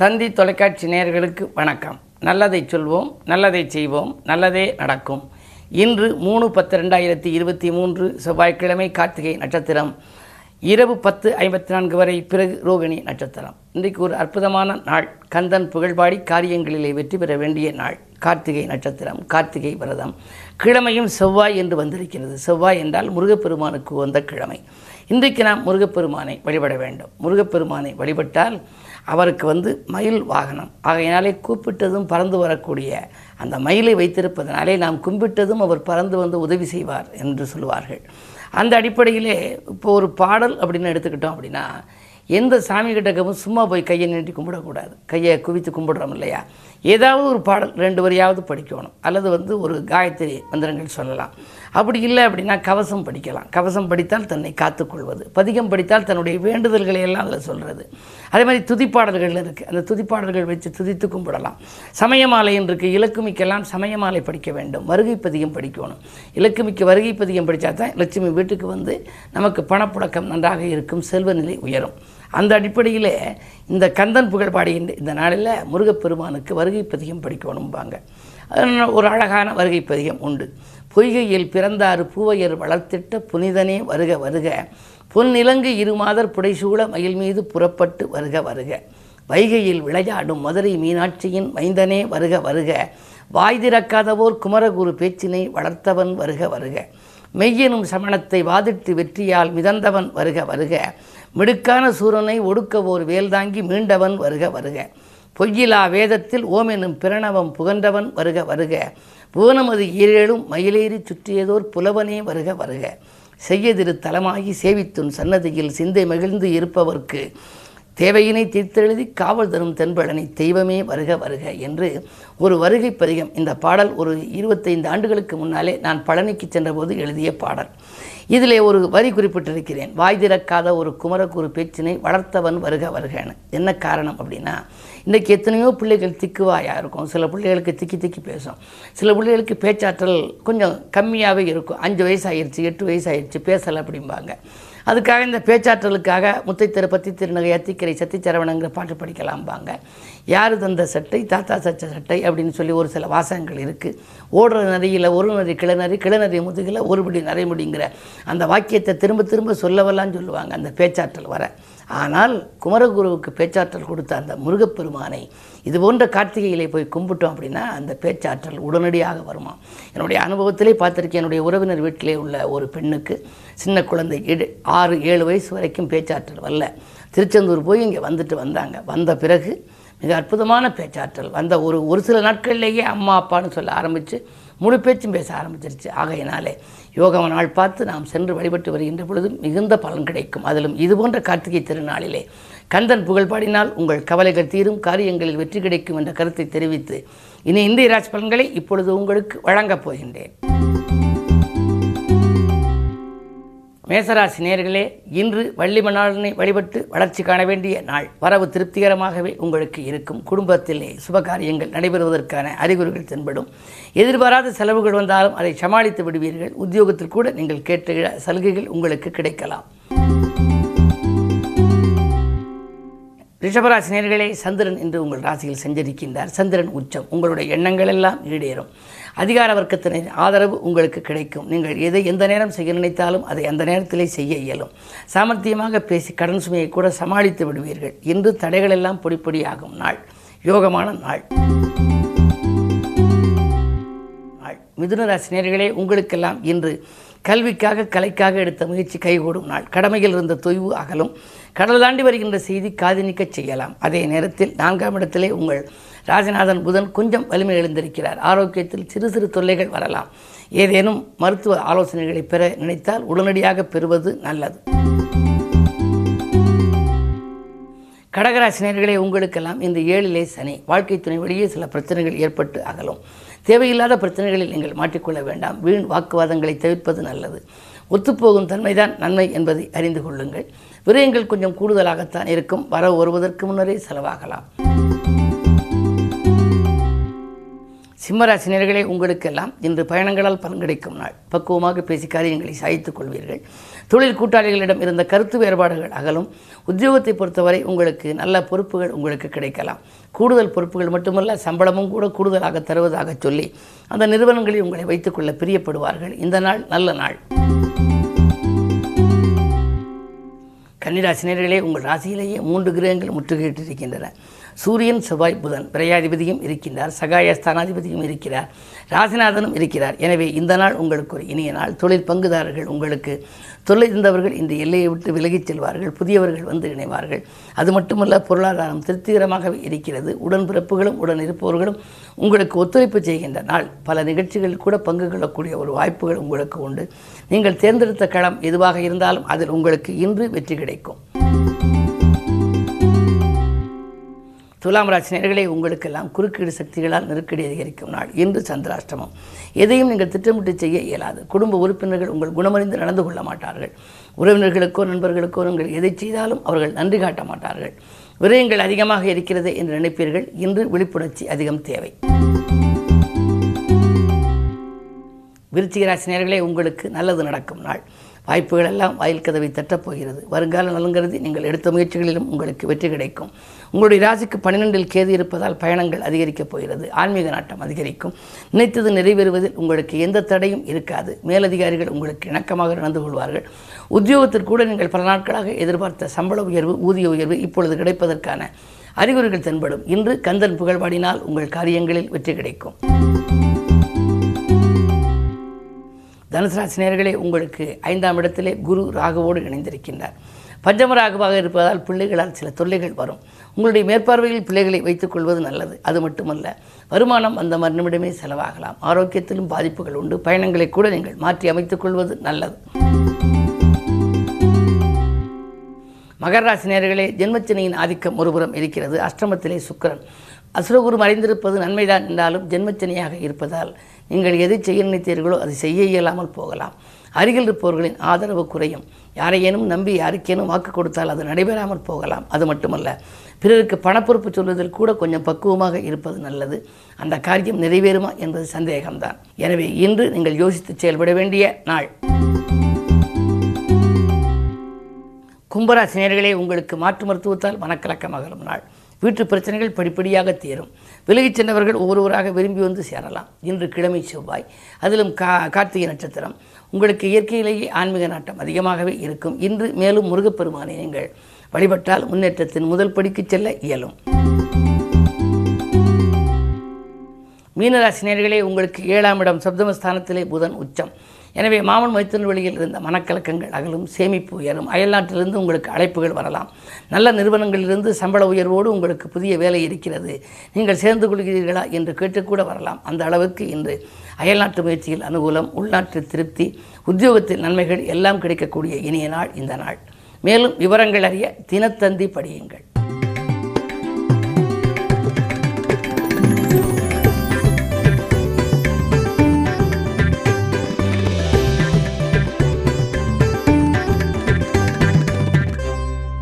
தந்தி தொலைக்காட்சி நேயர்களுக்கு வணக்கம். நல்லதை சொல்வோம் நல்லதை செய்வோம் நல்லதே நடக்கும். இன்று மூணு பத்து ரெண்டாயிரத்தி இருபத்தி மூன்று செவ்வாய்க்கிழமை கார்த்திகை நட்சத்திரம். இரவு பத்து ஐம்பத்தி நான்கு வரை பிறகு ரோகிணி நட்சத்திரம். இன்றைக்கு ஒரு அற்புதமான நாள். கந்தன் புகழ்பாடி காரியங்களிலே வெற்றி பெற வேண்டிய நாள். கார்த்திகை நட்சத்திரம் கார்த்திகை விரதம். கிழமையும் செவ்வாய் என்று வந்திருக்கிறது. செவ்வாய் என்றால் முருகப்பெருமானுக்கு வந்த கிழமை. இன்றைக்கு நாம் முருகப்பெருமானை வழிபட வேண்டும். முருகப்பெருமானை வழிபட்டால் அவருக்கு வந்து மயில் வாகனம். ஆகையினாலே கூப்பிட்டதும் பறந்து வரக்கூடிய அந்த மயிலை வைத்திருப்பதனாலே நாம் கும்பிட்டதும் அவர் பறந்து வந்து உதவி செய்வார் என்று சொல்லுவார்கள். அந்த அடிப்படையிலே இப்போ ஒரு பாடல் அப்படின்னு எடுத்துக்கிட்டோம் அப்படின்னா எந்த சாமி கிட்டக்கவும் சும்மா போய் கையை நீட்டி கும்பிடக்கூடாது. கையை குவித்து கும்பிடுறோம் இல்லையா? ஏதாவது ஒரு பாடல் ரெண்டு வரியாவது படிக்கணும். அல்லது வந்து ஒரு காயத்ரி மந்திரங்கள் சொல்லலாம். அப்படி இல்லை அப்படின்னா கவசம் படிக்கலாம். கவசம் படித்தால் தன்னை காத்துக்கொள்வது பதிகம் படித்தால் தன்னுடைய வேண்டுதல்களை எல்லாம் அதில் சொல்கிறது அதே மாதிரி துதிப்பாடல்கள் இருக்குது அந்த துதிப்பாடல்கள் வச்சு துதித்து கும்பிடலாம். சமயமாலைன்னு இருக்குது இலக்குமிக்கெல்லாம் சமயமாலை படிக்க வேண்டும். வருகை பதிகம் படிக்கணும். இலக்குமிக்கு வருகை பதிகம் படித்தா தான் லட்சுமி வீட்டுக்கு வந்து நமக்கு பணப்புழக்கம் நன்றாக இருக்கும். செல்வநிலை உயரும். அந்த அடிப்படையில் இந்த கந்தன் புகழ் பாடுகின்ற இந்த நாளில் முருகப்பெருமானுக்கு வருகை பதிகம் படிக்கணும்பாங்க. ஒரு அழகான வருகை பதிகம் உண்டு. பொய்கையில் பிறந்தாறு பூவையர் வளர்த்திட்ட புனிதனே வருக வருக. பொன்னிலங்கு இருமாதர் புடைசூழ மயில் மீது புறப்பட்டு வருக வருக. வைகையில் விளையாடும் மதுரை மீனாட்சியின் மைந்தனே வருக வருக. வாய் திறக்காதவோர் குமரகுரு பேச்சினை வளர்த்தவன் வருக வருக. மெய்யெனும் சமணத்தை வாதிட்டு வெற்றியால் மிதந்தவன் வருக வருக. மிடுக்கான சூரனை ஒடுக்கவோர் வேல்தாங்கி மீண்டவன் வருக வருக. பொய்யிலா வேதத்தில் ஓமெனும் பிரணவம் புகன்றவன் வருக வருக. புவனமது ஈரேழும் மயிலேறி சுற்றியதோர் புலவனே வருக வருக. செய்யதிரு தலமாகி சேவித்துன் சன்னதியில் சிந்தை மகிழ்ந்து இருப்பவர்க்கு தேவையினை தீர்த்தெழுதி காவல் தரும் தென்பழனி தெய்வமே வருக வருக என்று ஒரு வருகை பதிகம். இந்த பாடல் ஒரு இருபத்தைந்து ஆண்டுகளுக்கு முன்னாலே நான் பழனிக்கு சென்றபோது எழுதிய பாடல். இதிலே ஒரு வரி குறிப்பிட்டிருக்கிறேன். வாய் திறக்காத ஒரு குமரக்குறு பேச்சினை வளர்த்தவன் வருக வருகன்னு. என்ன காரணம் அப்படின்னா இன்றைக்கி எத்தனையோ பிள்ளைகள் திக்குவாயாக இருக்கும். சில பிள்ளைகளுக்கு திக்கி திக்கி பேசும். சில பிள்ளைகளுக்கு பேச்சாற்றல் கொஞ்சம் கம்மியாகவே இருக்கும். அஞ்சு வயசாகிருச்சு எட்டு வயசு பேசலை அப்படிம்பாங்க. அதுக்காக இந்த பேச்சாற்றலுக்காக முத்தை திருப்பத்தி திருநகை அத்திக்கரை சத்திச்சரவணங்கிற பாட்டு படிக்கலாம்பாங்க. யார் தந்த சட்டை? தாத்தா சச்ச சட்டை அப்படின்னு சொல்லி ஒரு சில வாசகங்கள் இருக்குது ஓடுற நரியில் ஒரு நரி கிளநரி கிளநரி முதுகில் ஒருபடி நரைமுடிங்கிற அந்த வாக்கியத்தை திரும்ப திரும்ப சொல்லவெல்லாம் சொல்லுவாங்க அந்த பேச்சாற்றல் வர. ஆனால் குமரகுருவுக்கு பேச்சாற்றல் கொடுத்த அந்த முருகப்பெருமானை இது போன்ற கார்த்திகையிலே போய் கும்பிட்டோம் அப்படின்னா அந்த பேச்சாற்றல் உடனடியாக வருமா? என்னுடைய அனுபவத்திலே பார்த்துருக்கேன். என்னுடைய உறவினர் வீட்டிலே உள்ள ஒரு பெண்ணுக்கு சின்ன குழந்தை ஏழு ஆறு ஏழு வயசு வரைக்கும் பேச்சாற்றல் வரல. திருச்செந்தூர் போய் இங்கே வந்துட்டு வந்தாங்க. வந்த பிறகு மிக அற்புதமான பேச்சாற்றல். வந்த ஒரு ஒரு சில நாட்கள்லேயே அம்மா அப்பான்னு சொல்ல ஆரம்பித்து முழு பேச்சும் பேச ஆரம்பிச்சிருச்சு. ஆகையினாலே யோகம் நாள் பார்த்து நாம் சென்று வழிபட்டு வருகின்ற பொழுது மிகுந்த பலன் கிடைக்கும். அதிலும் இது போன்ற கார்த்திகை திருநாளிலே கந்தன் புகழ் பாடினால் உங்கள் கவலைகள் தீரும் காரியங்களில் வெற்றி கிடைக்கும் என்ற கருத்தை தெரிவித்து இனி இந்திய ராஜ் பலன்களை இப்பொழுது உங்களுக்கு வழங்கப் போகின்றேன். மேசராசி நேர்களே இன்று வள்ளிமணாளனை வழிபட்டு வளர்ச்சி காண வேண்டிய நாள். வரவு திருப்திகரமாகவே உங்களுக்கு இருக்கும். குடும்பத்திலே சுபகாரியங்கள் நடைபெறுவதற்கான அறிகுறிகள் தென்படும். எதிர்பாராத செலவுகள் வந்தாலும் அதை சமாளித்து விடுவீர்கள். உத்தியோகத்தில் கூட நீங்கள் கேட்ட சலுகைகள் உங்களுக்கு கிடைக்கலாம். ரிஷபராசி நேர்களே சந்திரன் இன்று உங்கள் ராசியில் சஞ்சரிக்கின்றார். சந்திரன் உச்சம். உங்களுடைய எண்ணங்கள் எல்லாம் ஈடேறும். அதிகார வர்க்கத்தினர் ஆதரவு உங்களுக்கு கிடைக்கும். நீங்கள் எதை எந்த நேரம் செய்ய நினைத்தாலும் அதை அந்த நேரத்திலே செய்ய இயலும். சாமர்த்தியமாக பேசி கடன் சுமையை கூட சமாளித்து விடுவீர்கள். இன்று தடைகள் எல்லாம் பொடி பொடியாகும். நாள். யோகமான நாள். நாள். மிதுன ராசினியர்களே உங்களுக்கெல்லாம் இன்று கல்விக்காக கலைக்காக எடுத்த முயற்சி கைகூடும் நாள். கடமையில் இருந்த தொய்வு அகலும். கடல் தாண்டி வருகின்ற செய்தி காதினிக்கச் செய்யலாம். அதே நேரத்தில் நான்காம் இடத்திலே உங்கள் ராஜநாதன் புதன் கொஞ்சம் வலிமை எழுந்திருக்கிறார். ஆரோக்கியத்தில் சிறு சிறு தொல்லைகள் வரலாம். ஏதேனும் மருத்துவ ஆலோசனைகளை பெற நினைத்தால் உடனடியாக பெறுவது நல்லது. கடகராசினியர்களே உங்களுக்கெல்லாம் இந்த ஏழிலே சனி வாழ்க்கை துணை வழியே சில பிரச்சனைகள் ஏற்பட்டு அகலும். தேவையில்லாத பிரச்சனைகளில் நீங்கள் மாட்டிக்கொள்ள வேண்டாம். வீண் வாக்குவாதங்களை தவிர்ப்பது நல்லது. ஒத்துப்போகும் தன்மைதான் நன்மை என்பதை அறிந்து கொள்ளுங்கள். விரயங்கள் கொஞ்சம் கூடுதலாகத்தான் இருக்கும். வர வருவதற்கு முன்னரே செலவாகலாம். சிம்மராசினியர்களே உங்களுக்கெல்லாம் இன்று பயணங்களால் பலன் கிடைக்கும் நாள். பக்குவமாக பேசி காரியங்களை சாய்த்துக் கொள்வீர்கள். தொழில் கூட்டாளிகளிடம் இருந்த கருத்து வேறுபாடுகள் அகலும். உத்தியோகத்தை பொறுத்தவரை உங்களுக்கு நல்ல பொறுப்புகள் உங்களுக்கு கிடைக்கலாம். கூடுதல் பொறுப்புகள் மட்டுமல்ல சம்பளமும் கூட கூடுதலாக தருவதாக சொல்லி அந்த நிறுவனங்களில் உங்களை வைத்துக்கொள்ள பிரியப்படுவார்கள். இந்த நாள் நல்ல நாள். கன்னிராசினியர்களே உங்கள் ராசியிலேயே மூன்று கிரகங்கள் முற்றுகையிட்டிருக்கின்றன. சூரியன் செவ்வாய் புதன் விரையாதிபதியும் இருக்கின்றார் சகாய ஸ்தானாதிபதியும் இருக்கிறார் ராசிநாதனும் இருக்கிறார். எனவே இந்த நாள் உங்களுக்கு ஒரு இனிய நாள். தொழில் பங்குதாரர்கள் உங்களுக்கு தொல்லை இருந்தவர்கள் இந்த எல்லையை விட்டு விலகிச் செல்வார்கள் புதியவர்கள் வந்து இணைவார்கள். அது மட்டுமல்ல பொருளாதாரம் திருப்திகரமாகவே இருக்கிறது. உடன்பிறப்புகளும் உடன் இருப்பவர்களும் உங்களுக்கு ஒத்துழைப்பு செய்கின்ற நாள். பல நிகழ்ச்சிகளில் கூட பங்கு கொள்ளக்கூடிய ஒரு வாய்ப்புகள் உங்களுக்கு உண்டு. நீங்கள் தேர்ந்தெடுத்த களம் எதுவாக இருந்தாலும் அதில் உங்களுக்கு இன்று வெற்றி கிடைக்கும். துலாம் ராசி நேர்களே உங்களுக்கெல்லாம் குறுக்கீடு சக்திகளால் நெருக்கடி அதிகரிக்கும் நாள். இன்று சந்திராஷ்டமம். எதையும் நீங்கள் திட்டமிட்டு செய்ய இயலாது. குடும்ப உறுப்பினர்கள் உங்கள் குணமறிந்து நடந்து கொள்ள மாட்டார்கள். உறவினர்களுக்கோ நண்பர்களுக்கோ நீங்கள் எதை செய்தாலும் அவர்கள் நன்றி காட்ட மாட்டார்கள். விரயங்கள் அதிகமாக இருக்கிறது என்று நினைப்பீர்கள். இன்று விழிப்புணர்ச்சி அதிகம் தேவை. விருச்சிக ராசி நேர்களே உங்களுக்கு நல்லது நடக்கும் நாள். வாய்ப்புகள் எல்லாம் வாயில் கதவை தட்டப் போகிறது. வருங்கால நலங்கிறது நீங்கள் எடுத்த முயற்சிகளிலும் உங்களுக்கு வெற்றி கிடைக்கும். உங்களுடைய ராசிக்கு பன்னிரெண்டில் கேது இருப்பதால் பயணங்கள் அதிகரிக்கப் போகிறது. ஆன்மீக நாட்டம் அதிகரிக்கும். நினைத்தது நிறைவேறுவதில் உங்களுக்கு எந்த தடையும் இருக்காது. மேலதிகாரிகள் உங்களுக்கு இணக்கமாக நடந்து கொள்வார்கள். உத்தியோகத்திற்கூட நீங்கள் பல நாட்களாக எதிர்பார்த்த சம்பள உயர்வு ஊதிய உயர்வு இப்பொழுது கிடைப்பதற்கான அறிகுறிகள் தென்படும். இன்று கந்தன் புகழ்பாடினால் உங்கள் காரியங்களில் வெற்றி கிடைக்கும். தனுசு ராசி உங்களுக்கு ஐந்தாம் இடத்திலே குரு ராகுவோடு இணைந்திருக்கின்றார். பஞ்சம ராகுவாக இருப்பதால் பிள்ளைகளால் சில தொல்லைகள் வரும். உங்களுடைய மேற்பார்வையில் பிள்ளைகளை வைத்துக் கொள்வது நல்லது. அது மட்டுமல்ல வருமானம் அந்த மறுநிமிடமே செலவாகலாம். ஆரோக்கியத்திலும் பாதிப்புகள் உண்டு. பயணங்களை கூட நீங்கள் மாற்றி அமைத்துக் கொள்வது நல்லது. மகர ராசி நேர்களே ஜென்மச்சனியின் ஆதிக்கம் ஒருபுறம் இருக்கிறது. அஷ்டமத்திலே சுக்கிரன். அசுரகுரு மறைந்திருப்பது நன்மைதான் என்றாலும் ஜென்மச்சனையாக இருப்பதால் நீங்கள் எதை செய்ய நினைத்தீர்களோ அதை செய்ய இயலாமல் போகலாம். அருகில் இருப்பவர்களின் ஆதரவு குறையும். யாரையேனும் நம்பி யாருக்கேனும் வாக்கு கொடுத்தால் அது நடைபெறாமல் போகலாம். அது மட்டுமல்ல பிறருக்கு பணப்பொறுப்பு சொல்வதில் கூட கொஞ்சம் பக்குவமாக இருப்பது நல்லது. அந்த காரியம் நிறைவேறுமா என்பது சந்தேகம்தான். எனவே இன்று நீங்கள் யோசித்து செயல்பட வேண்டிய நாள். கும்பராசினியர்களே உங்களுக்கு மாற்று மருத்துவத்தால் மனக்கலக்கம் அகலும் நாள். வீட்டு பிரச்சனைகள் படிப்படியாக தீரும். விலகிச் சென்றவர்கள் ஒவ்வொருவராக விரும்பி வந்து சேரலாம். இன்று கிழமை செவ்வாய். அதிலும் கா கார்த்திகை நட்சத்திரம். உங்களுக்கு இயற்கையிலேயே ஆன்மீக நாட்டம் அதிகமாகவே இருக்கும். இன்று மேலும் முருகப்பெருமானை நீங்கள் வழிபட்டால் முன்னேற்றத்தின் முதல் படிக்கு செல்ல இயலும். மீனராசினியர்களே உங்களுக்கு ஏழாம் இடம் சப்தமஸ்தானத்திலே புதன் உச்சம். எனவே மாமன் மைத்தன் வழியில் இருந்த மனக்கலக்கங்கள் அகலும் சேமிப்பு உயரும். அயல்நாட்டிலிருந்து உங்களுக்கு அழைப்புகள் வரலாம். நல்ல நிறுவனங்களிலிருந்து சம்பள உயர்வோடு உங்களுக்கு புதிய வேலை இருக்கிறது. நீங்கள் சேர்ந்து கொள்கிறீர்களா என்று கேட்டுக்கூட வரலாம். அந்த அளவுக்கு இன்று அயல்நாட்டு முயற்சியில் அனுகூலம் உள்நாட்டு திருப்தி உத்தியோகத்தில் நன்மைகள் எல்லாம் கிடைக்கக்கூடிய இனிய நாள் இந்த நாள். மேலும் விவரங்கள் அறிய தினத்தந்தி படியுங்கள்.